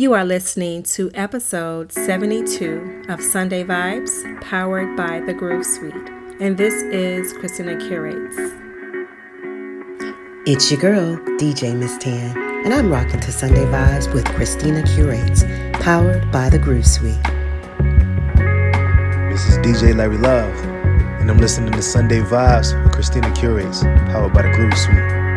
You are listening to episode 72 of Sunday Vibes, powered by the Groove Suite. And this is Christina Curates. It's your girl, DJ Miss Tan, and I'm rocking to Sunday Vibes with Christina Curates, powered by the Groove Suite. This is DJ Larry Love, and I'm listening to Sunday Vibes with Christina Curates, powered by the Groove Suite.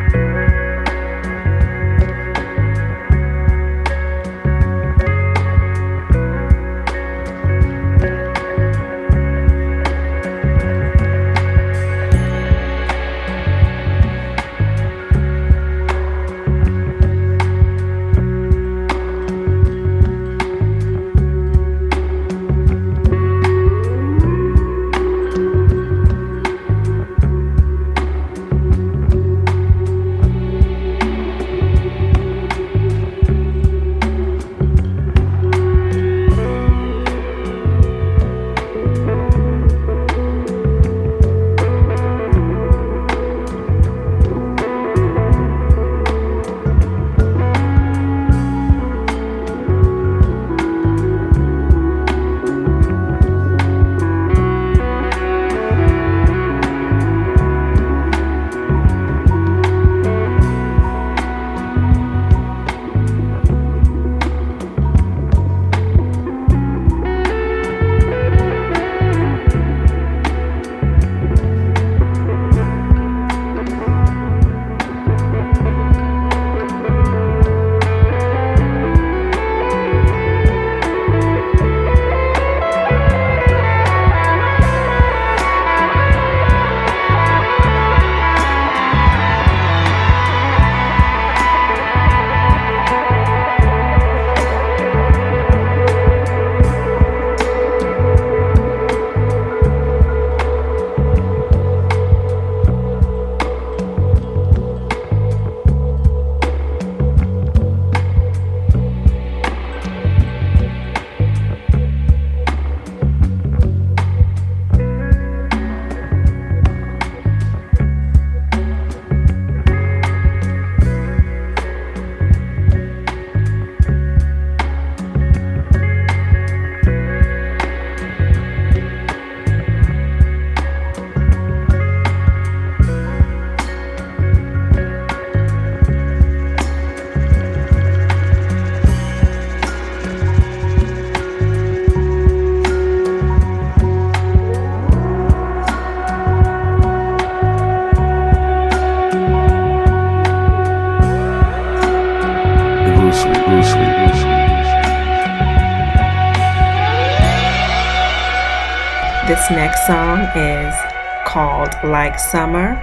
Like Summer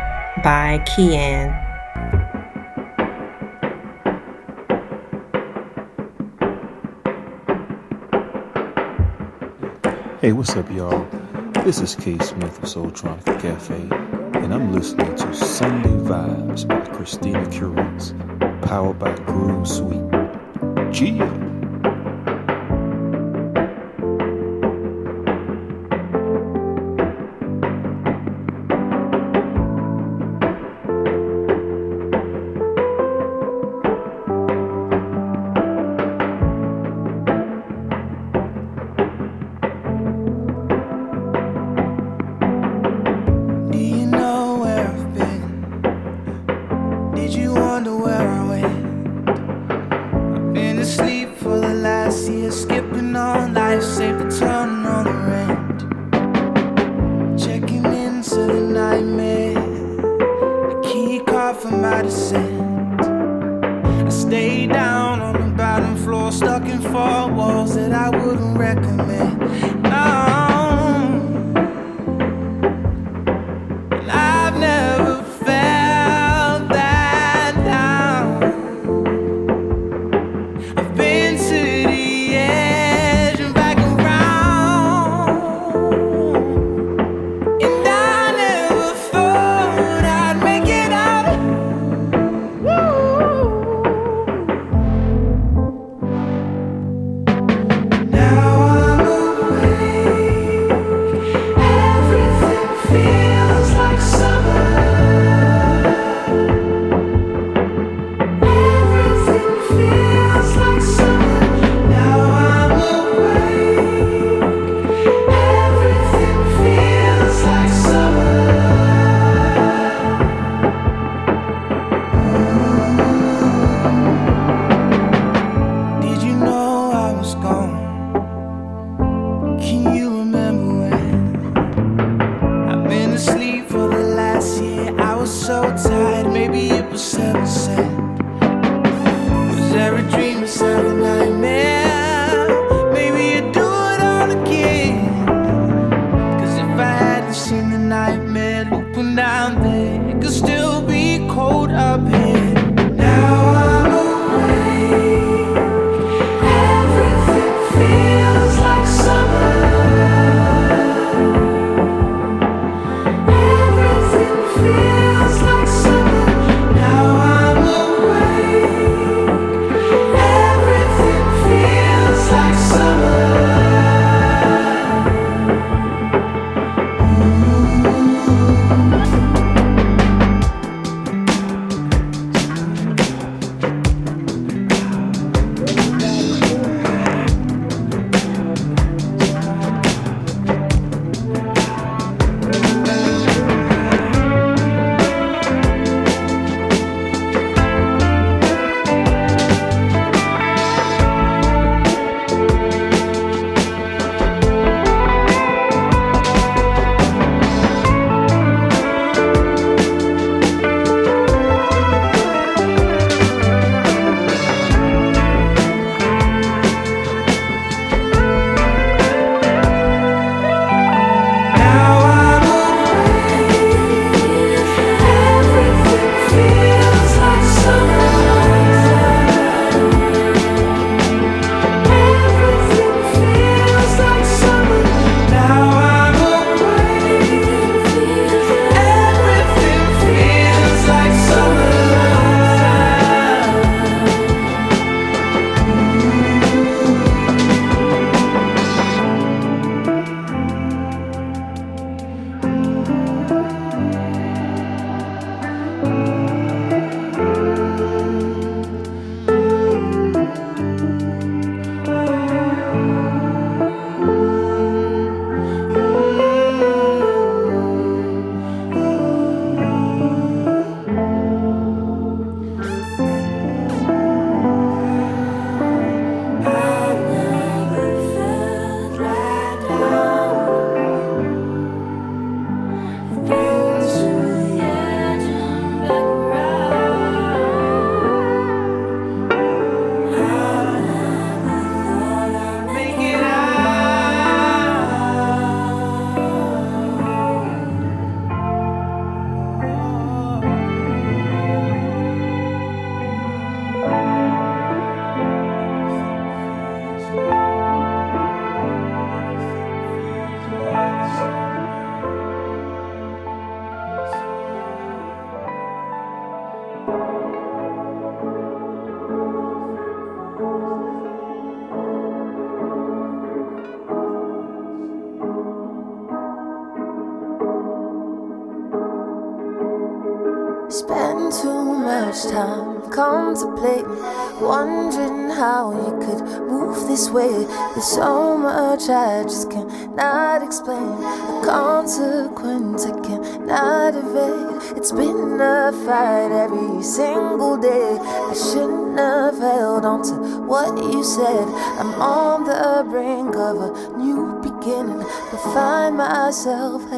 by Kyan. Hey, what's up, y'all? This is K Smith of Soultronica Cafe, and I'm listening to Sunday Vibes by Christina Curates, powered by Groove Suite. Gia.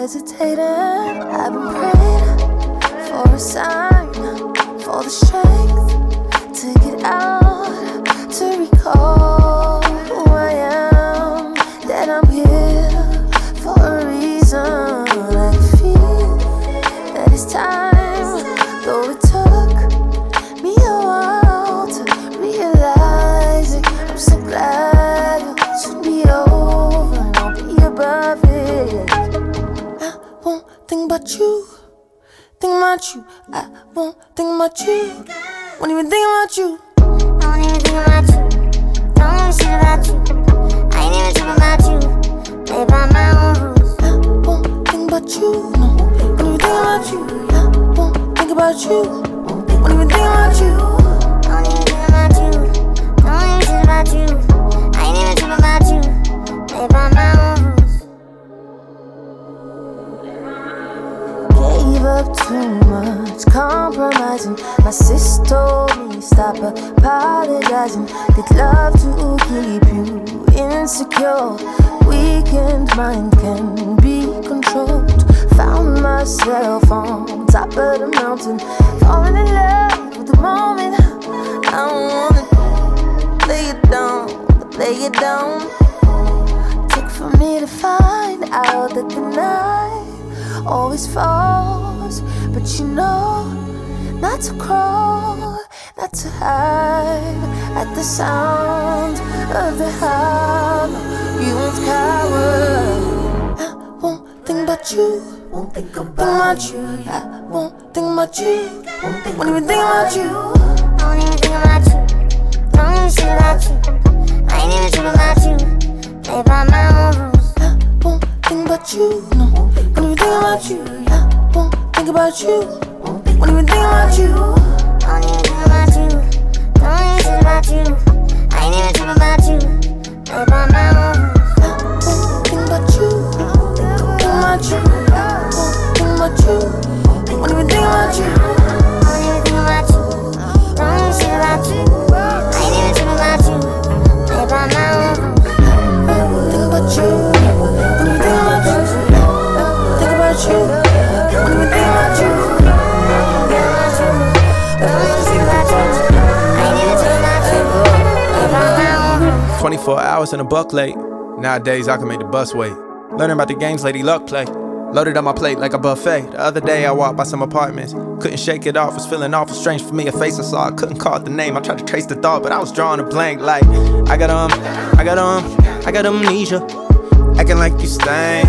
Myself won't think about you, won't even think about you. I won't even think about you. Don't wanna shit about you. I ain't even talking about you. Play by my own rules. I won't think about you. No, won't even think about you. I won't think about you. Won't even think about you. Don't even think about you. Don't even shit about you. I ain't even talking about you. Play by my own Gave up too much, compromising. My sis told me stop apologizing. Did love to keep you insecure. Weakened mind can be controlled. Found myself on top of the mountain, falling in love with the moment. I wanna lay it down. Lay it down. Took for me to find out that the night always falls, but you know not to crawl, not to hide at the sound of the hammer. You won't cower. I won't think about you. Won't think about you. I won't think about you. Won't even think about you. I won't even think about you. Don't even think about you. I ain't even tripping about you. Play by my own rules. I won't think about you. No, won't think about you. I won't think about you. Won't even think about you. I don't even think about you. Don't even shit about you. 24 hours in a buck late. Nowadays, I can make the bus wait. Learning about the games Lady Luck play. Loaded on my plate like a buffet. The other day, I walked by some apartments. Couldn't shake it off, was feeling awful strange for me. A face I saw, I couldn't call it the name. I tried to trace the thought, but I was drawing a blank. Like, I got um, I got um, I got amnesia. Acting like you stank.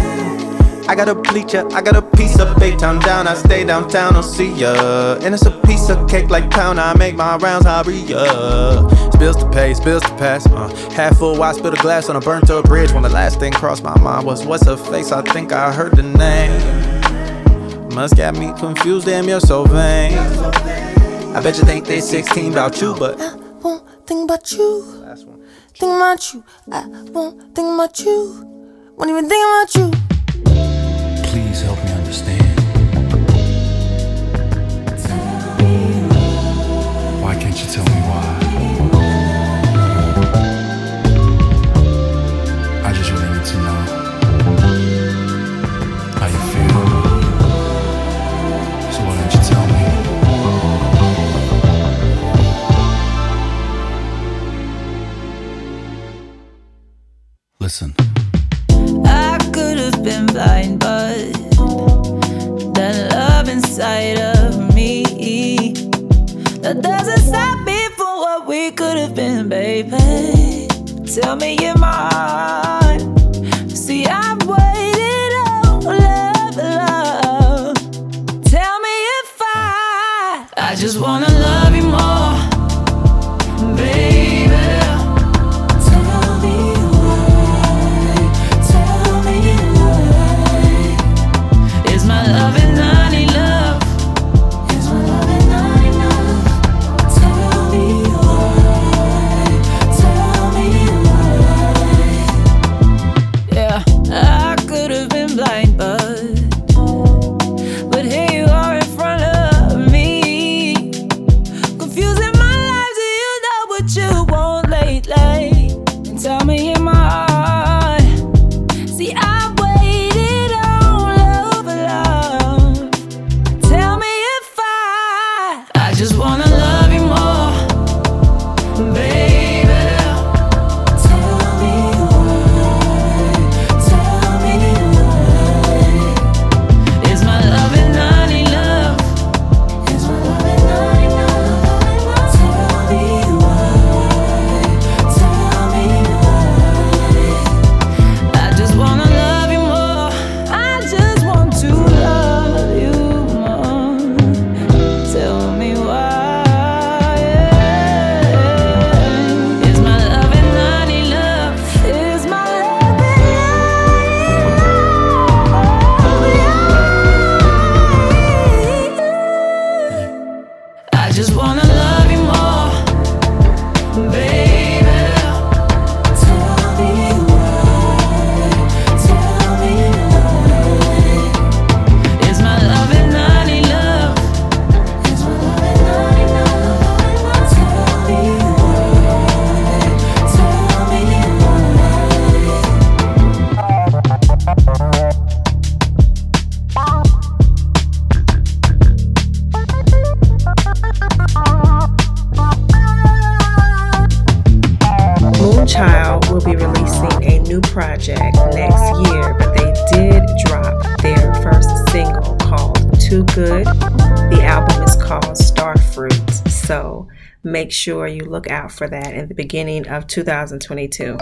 I got a bleacher, I got a piece of Baytown down. I stay downtown, I'll see ya. And it's a piece of cake like pound. I make my rounds, I'll re ya. Spills to pay, bills to pass. Uh, half full, why spill a glass on a burnt up bridge? When the last thing crossed my mind was, what's her face? I think I heard the name. Must got me confused, damn, you're so vain. I bet you think they 16 about you, but. I won't think about you. Think about you. I won't think about you. Won't even think about you. That doesn't stop me from what we could have been, baby. Tell me you're mine. Sure you look out for that in the beginning of 2022.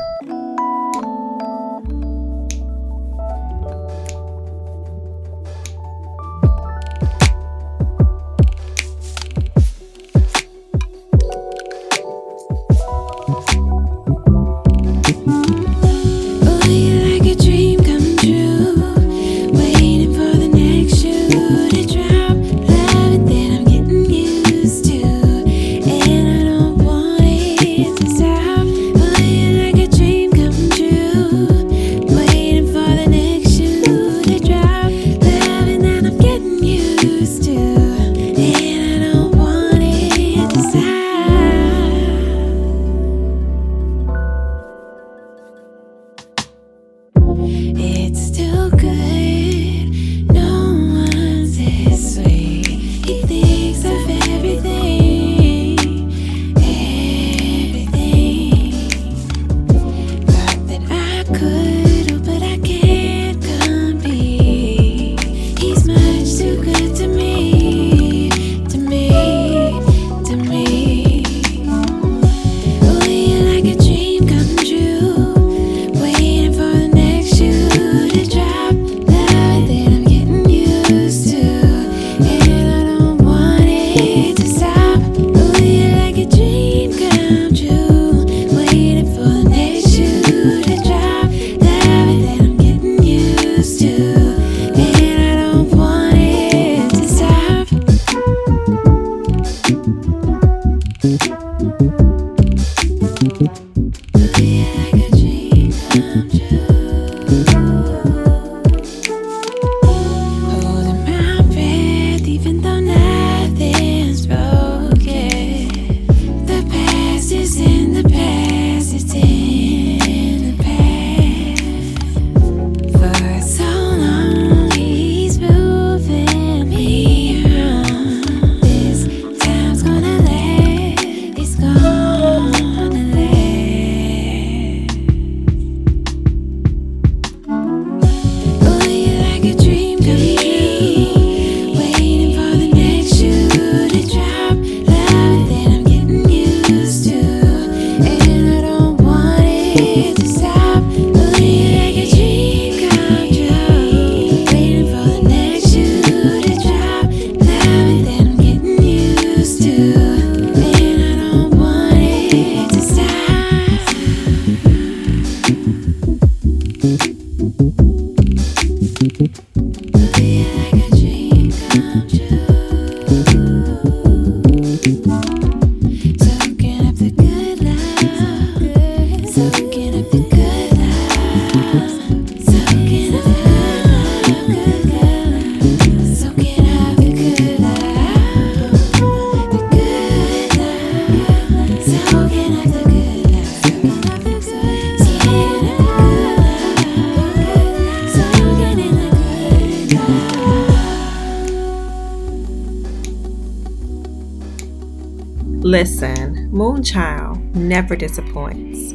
Listen, Moonchild never disappoints.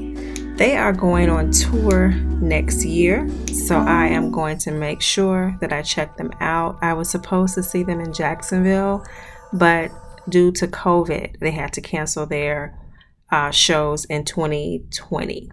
They are going on tour next year, so I am going to make sure that I check them out. I was supposed to see them in Jacksonville, but due to COVID, they had to cancel their uh, shows in 2020.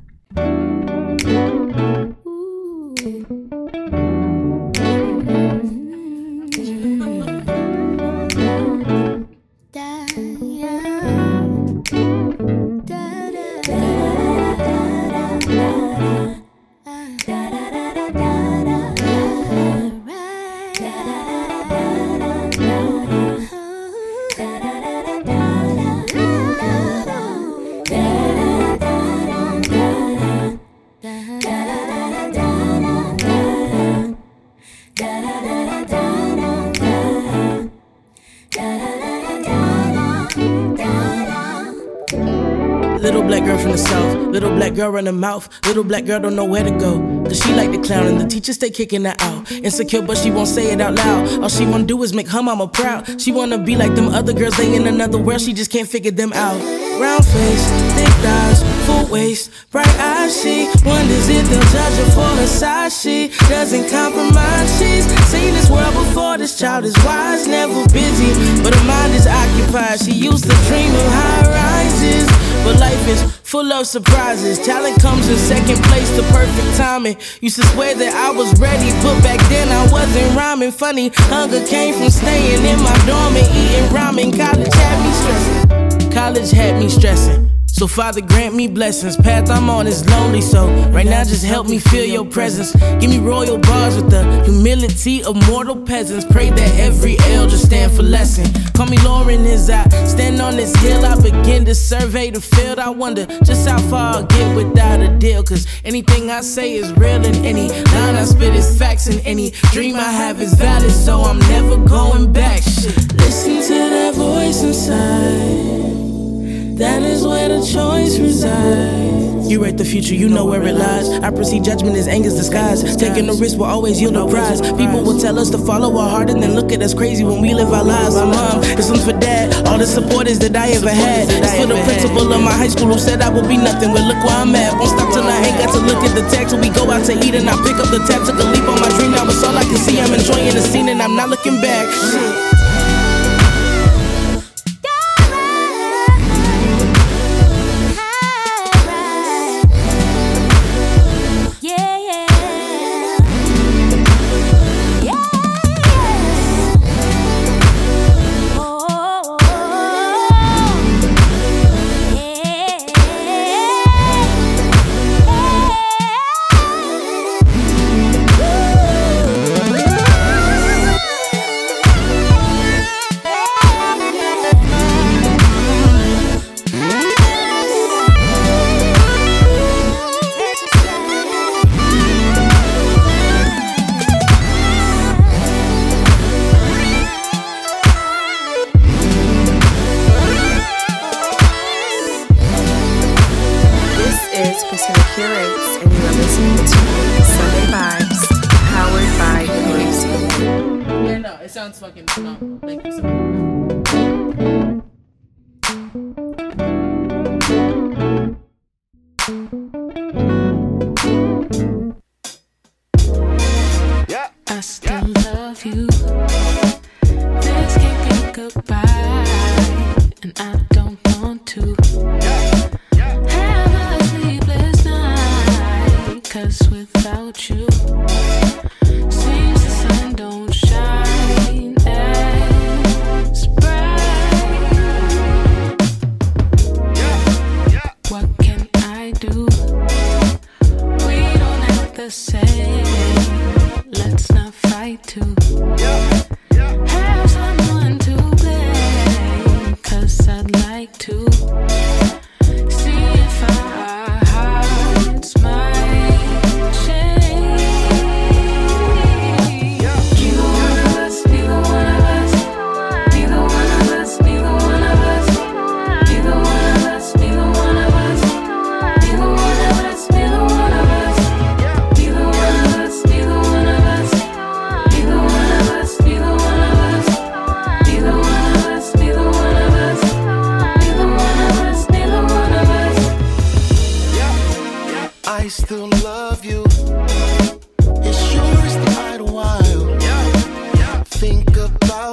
Girl run her mouth. Little black girl don't know where to go. Cause she like the clown and the teacher stay kicking her out. Insecure, but she won't say it out loud. All she wanna do is make her mama proud. She wanna be like them other girls, they in another world, she just can't figure them out. Round face, thick thighs, full waist, bright eyes. She wonders if they'll judge her for her size. She doesn't compromise. She's seen this world before. This child is wise, never busy, but her mind is occupied. She used to dream of high rises, but life is full of surprises. Talent comes in second place to perfect timing. Used to swear that I was ready, but back then I wasn't rhyming. Funny, hunger came from staying in my dorm and eating ramen. College had me stressing. College had me stressing. So, Father, grant me blessings. Path I'm on is lonely, so right now just help me feel your presence. Give me royal bars with the humility of mortal peasants. Pray that every L just stand for lesson. Call me Lauren as I stand on this hill. I begin to survey the field. I wonder just how far I'll get without a deal. Cause anything I say is real, and any line I spit is facts, and any dream I have is valid. So I'm never going back. Shit. Listen to that voice inside. That is where the choice resides. You write the future, you know where it lies. I perceive judgment as anger's disguise. Taking a risk will always yield a prize. People will tell us to follow our heart and then look at us crazy when we live our lives. My mom, this one's for dad. All the supporters that I ever had. It's for the principal of my high school who said I would be nothing. But look where I'm at. Won't stop till I ain't got to look at the text. When we go out to eat and I pick up the tab. Took a leap on my dream, now it's all I can see. I'm enjoying the scene and I'm not looking back. Shit.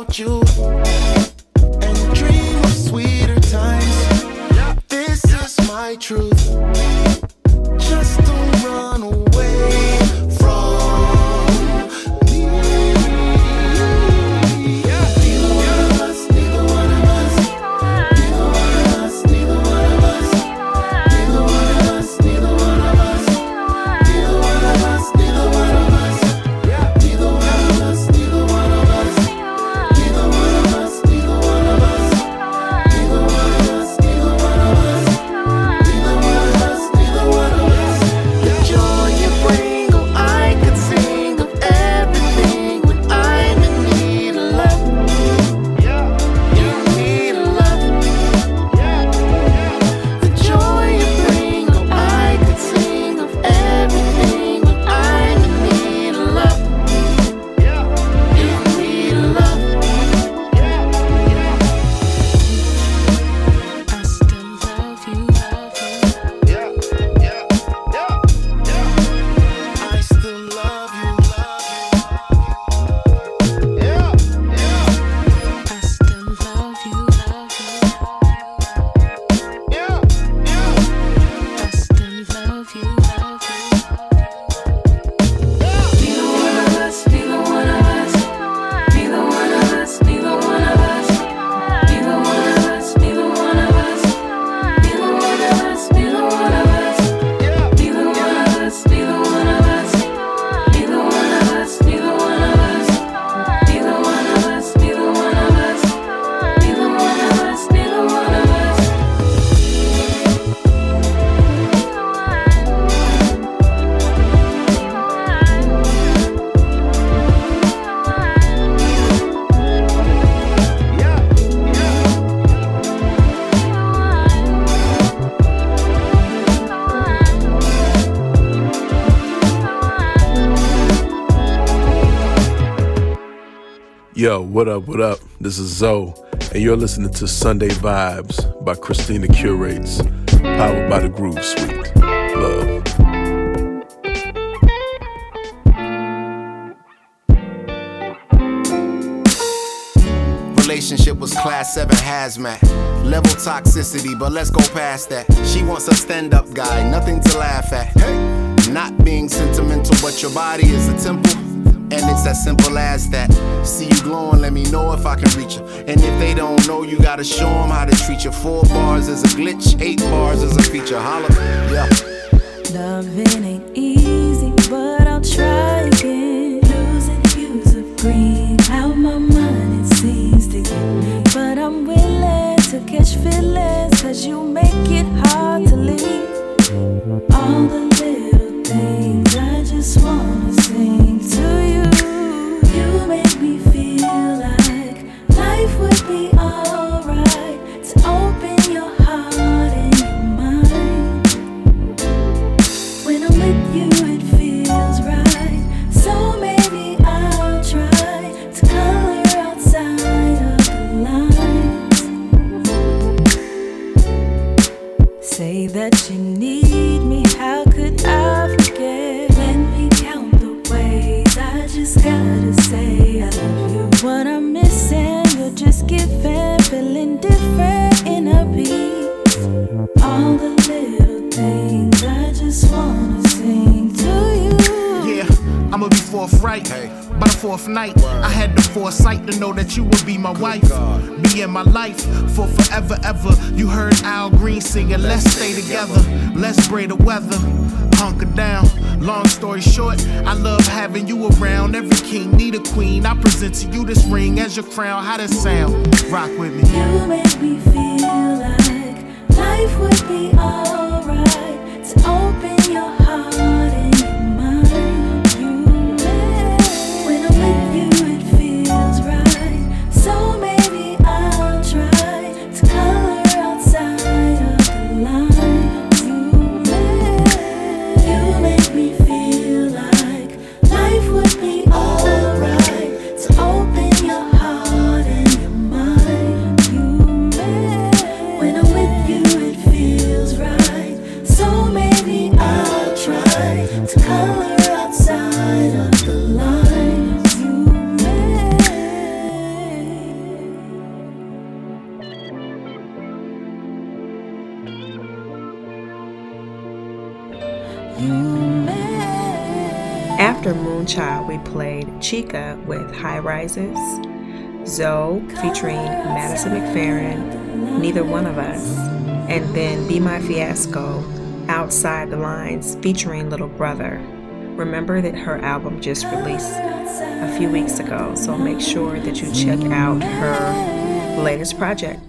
about you and dream of sweeter times. This is my truth. What up, what up? This is Zo!, and you're listening to Sunday Vibes by Christina Curates, powered by the Groove Suite. Love. Relationship was class 7 hazmat. Level toxicity, but let's go past that. She wants a stand up guy, nothing to laugh at. Hey. Not being sentimental, but your body is a temple. And it's as simple as that. See you glowing, let me know if I can reach you. And if they don't know, you gotta show them how to treat you. Four bars is a glitch, eight bars is a feature. Holla, yeah. Loving ain't easy, but I'll try again. Losing hues of green, how my mind it seems to get me. But I'm willing to catch feelings, cause you make it hard to leave. All the feeling different in a piece. All the little things I just wanna sing to you. Yeah, I'ma be forthright. By the fourth night, I had the foresight to know that you would be my wife. Be in my life for forever, ever. You heard Al Green singing, Let's stay together. Let's brave the weather. Hunker down. Long story short, I love having you around. Every king need a queen. I present to you this ring as your crown. How that sound? Rock with me. You make me feel like life would be alright to open your heart Moonchild, we played Chika with High Rises, Zo! featuring Madison McFerrin, Neither One of Us, and then Bemyfiasco, Outside the Lines featuring Little Brother. Remember that her album just released a few weeks ago, so make sure that you check out her latest project.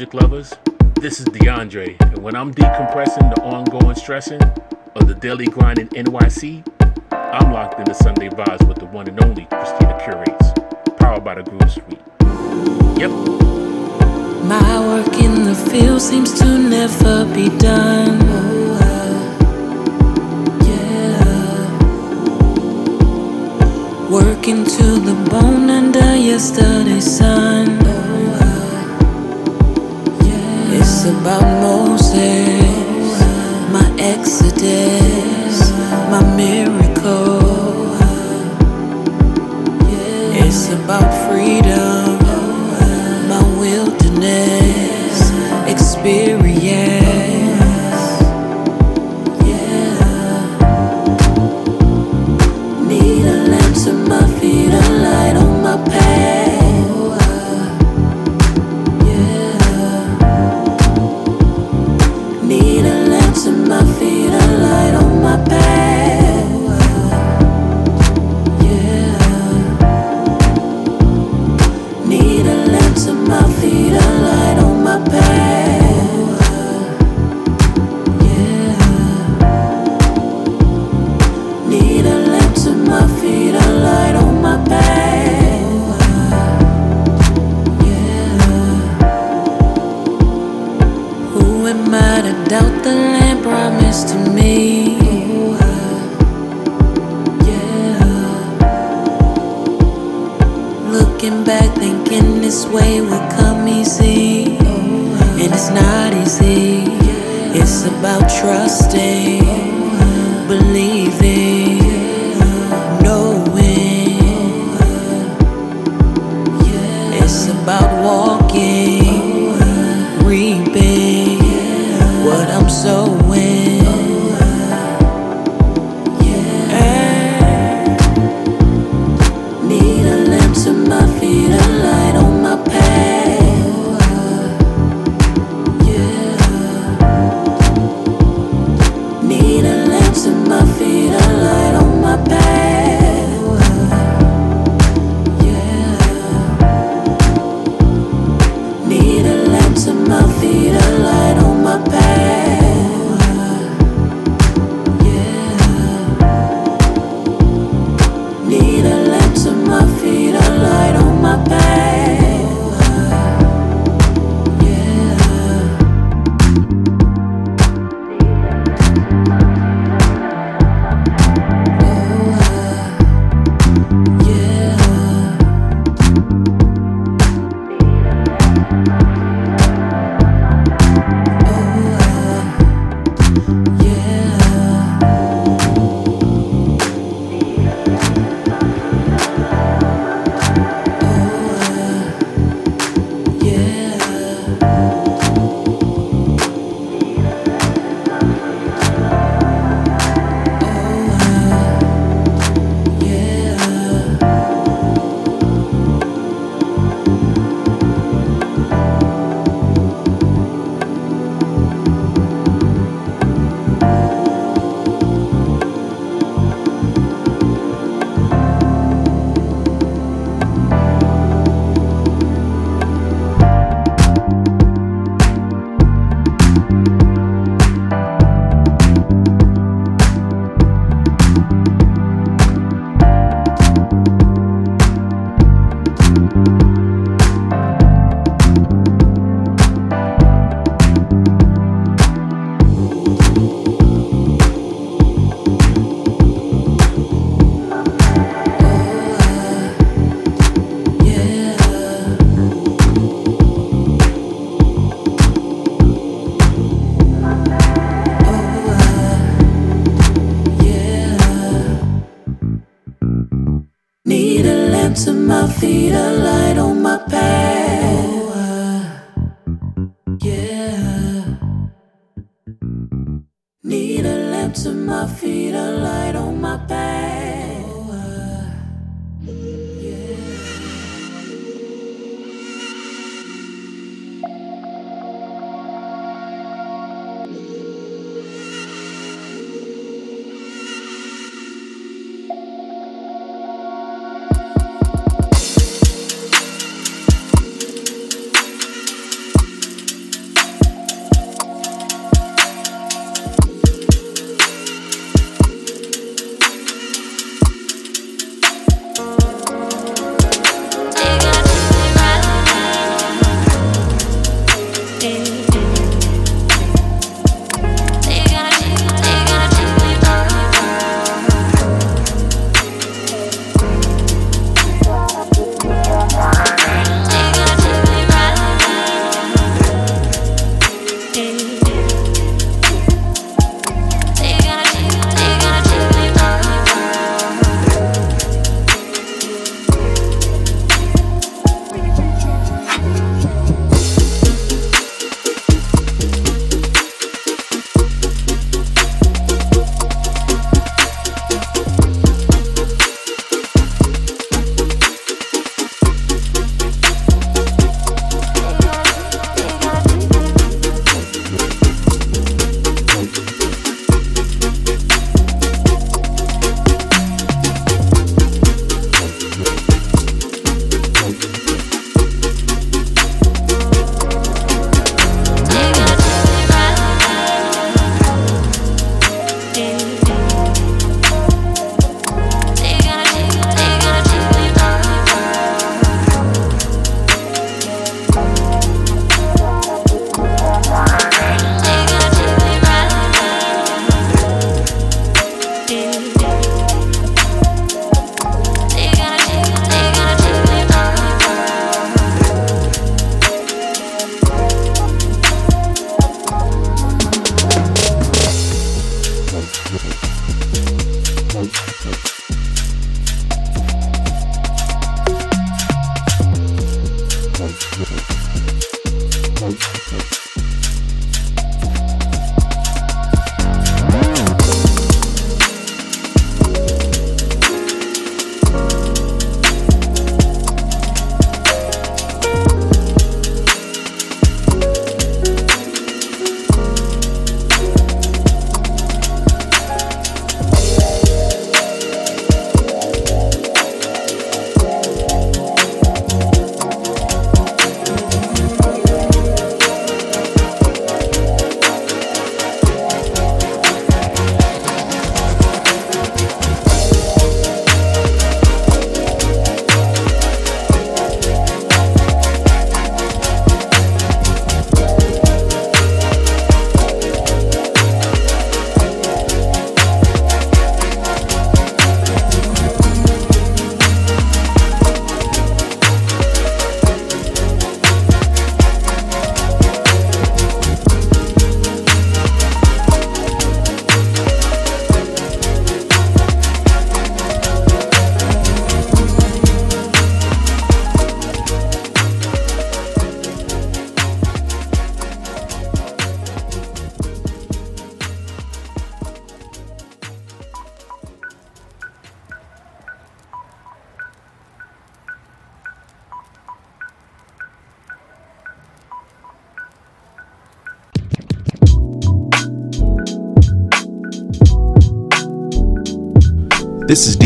music lovers. This is DeAndre, and when I'm decompressing the ongoing stressing of the daily grind in NYC, I'm locked into Sunday vibes with the one and only Christina Curates, powered by the Groove Suite. Yep. My work in the field seems to never be done. Oh, uh, yeah. Working to the bone under yesterday's sun. Oh. It's about Moses, my exodus, my miracle. It's about freedom. looking back, thinking this way would come easy. And it's not easy, it's about trusting.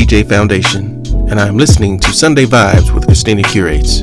DJ Foundation, and I am listening to Sunday Vibes with Christina Curates.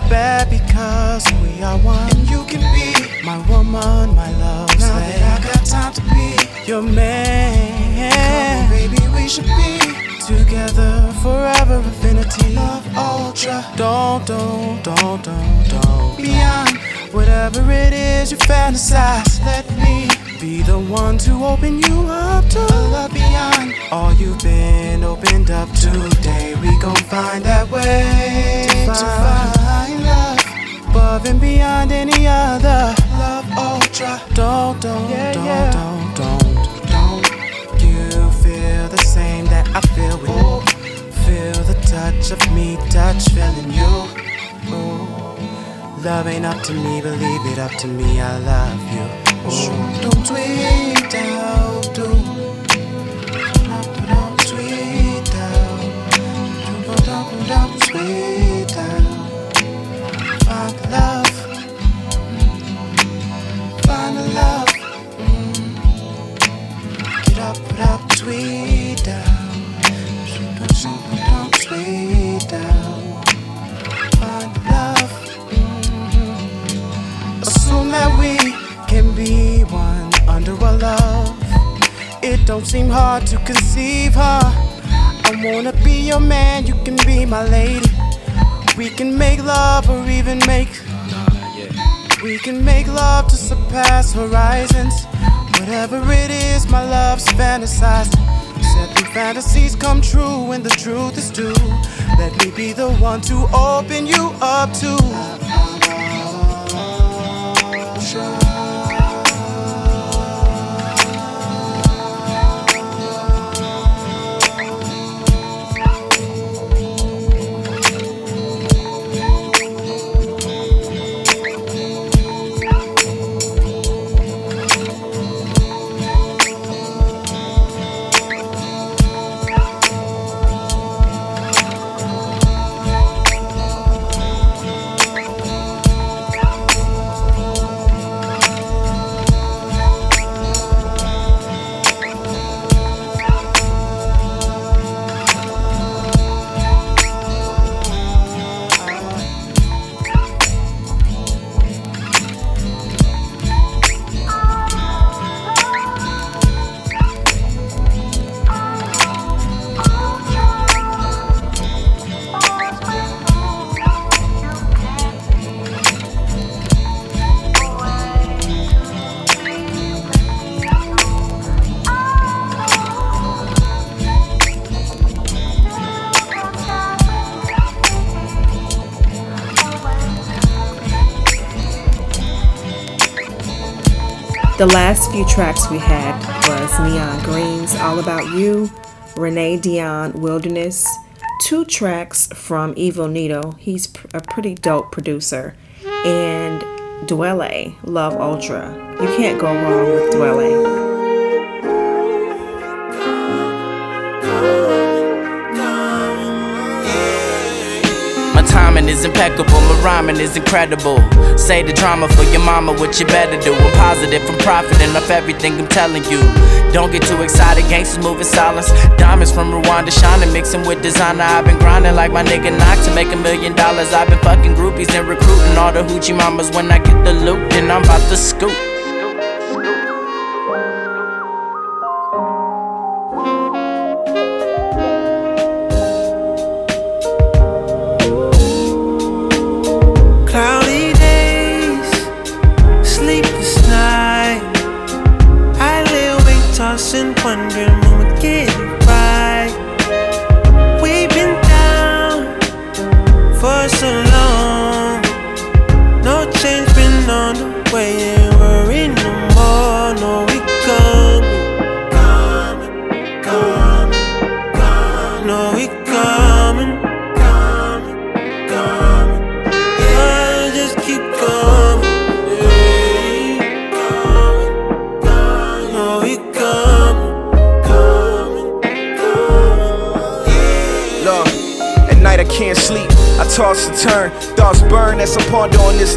That bad because we are one. And you can be my woman, my love. Now slave. that I got time to be your man. On, baby, we should be together forever, infinity. Love ultra. Don't, don't, don't, don't, don't. Beyond whatever it is you fantasize, let me be the one to open you up to love beyond all you've been opened up to. Today we gon' find that Love ain't up to me, believe it up to me. I love you. Oh, Don't tweet out, your man, you can be my lady. We can make love or even make. We can make love to surpass horizons. Whatever it is, my love's fantasizing. Set the fantasies come true when the truth is due. Let me be the one to open you up to. The last few tracks we had was Neon Greens, All About You, Renee Dion, Wilderness, two tracks from Evil Needle. He's a pretty dope producer. And Dwele, Love Ultra. You can't go wrong with Dwele. Impeccable, my rhyming is incredible. Say the drama for your mama, what you better do. I'm positive, I'm profiting off everything I'm telling you. Don't get too excited, gangsters moving silence. Diamonds from Rwanda shining, mixing with designer. I've been grinding like my nigga Knock to make a million dollars. I've been fucking groupies and recruiting all the hoochie mamas. When I get the loot, then I'm about to scoop.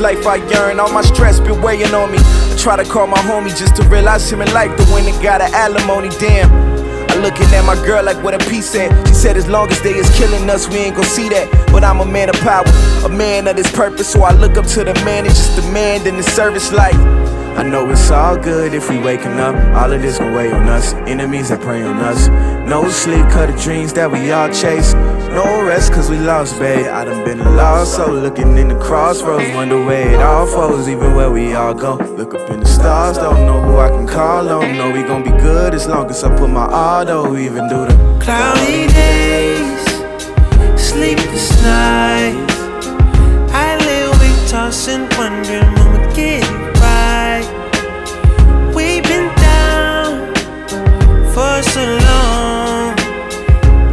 Life I yearn. All my stress been weighing on me. I try to call my homie just to realize him in life. The winner got an alimony, damn. I looking at my girl like what a piece at. She said as long as they is killing us, we ain't gon' see that. But I'm a man of power, a man of this purpose. So I look up to the man and just demand in the service like. I know it's all good if we waking up. All of this gon' weigh on us. Enemies that prey on us. No sleep, cut the dreams that we all chase. No rest, cause we lost, babe. I done been lost, so looking in the crossroads. Wonder where it all flows, even where we all go. Look up in the stars, don't know who I can call on. Know we gon' be good as long as I put my auto, even do the Cloudy days, sleepless nights. I lay awake tossing, wondering so long.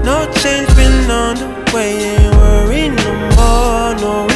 No change been on the way. Ain't worry no more. No,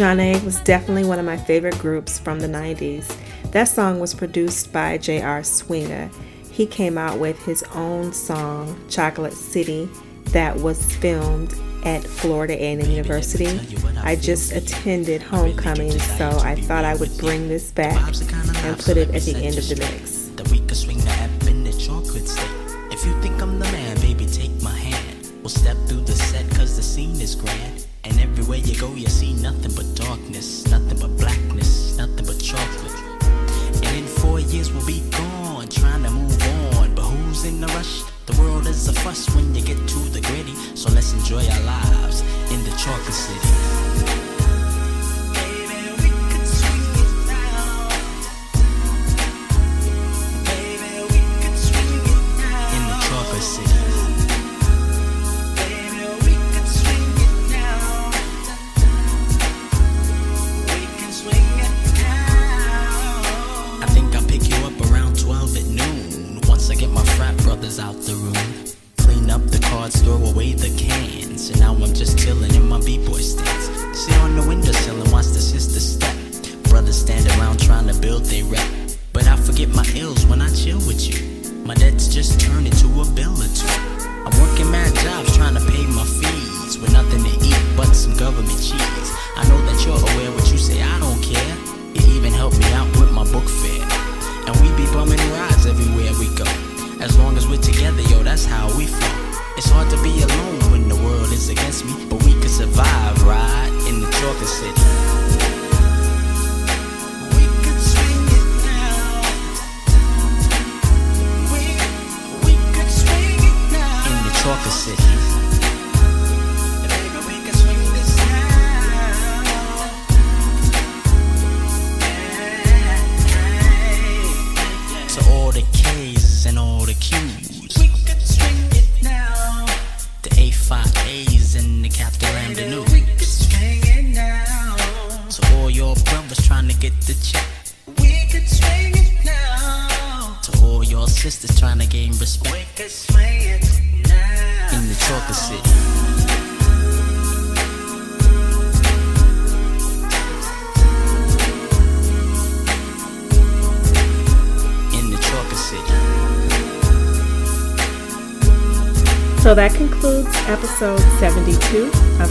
Zhané was definitely one of my favorite groups from the 90s. That song was produced by J.R. Swinga. He came out with his own song, Chocolate City, that was filmed at Florida A&M University. I just attended homecoming, so I thought I would bring this back and put it at the end of the mix. Go, you see nothing but darkness, nothing but blackness, nothing but chocolate. And in four years, we'll be gone, trying to move on. But who's in the rush? The world is a fuss when you get to the gritty. So let's enjoy our lives in the chocolate city. Rep. But I forget my ills when I chill with you. My debts just turn into a bill or two.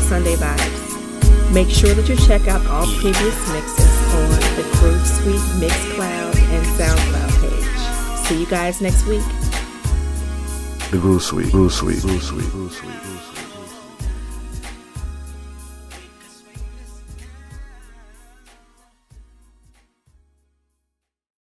Sunday Vibes. Make sure that you check out all previous mixes on the Groove Suite Mixcloud and SoundCloud page. See you guys next week. The Groove Suite, Groove Suite, Groove Suite, Groove Suite.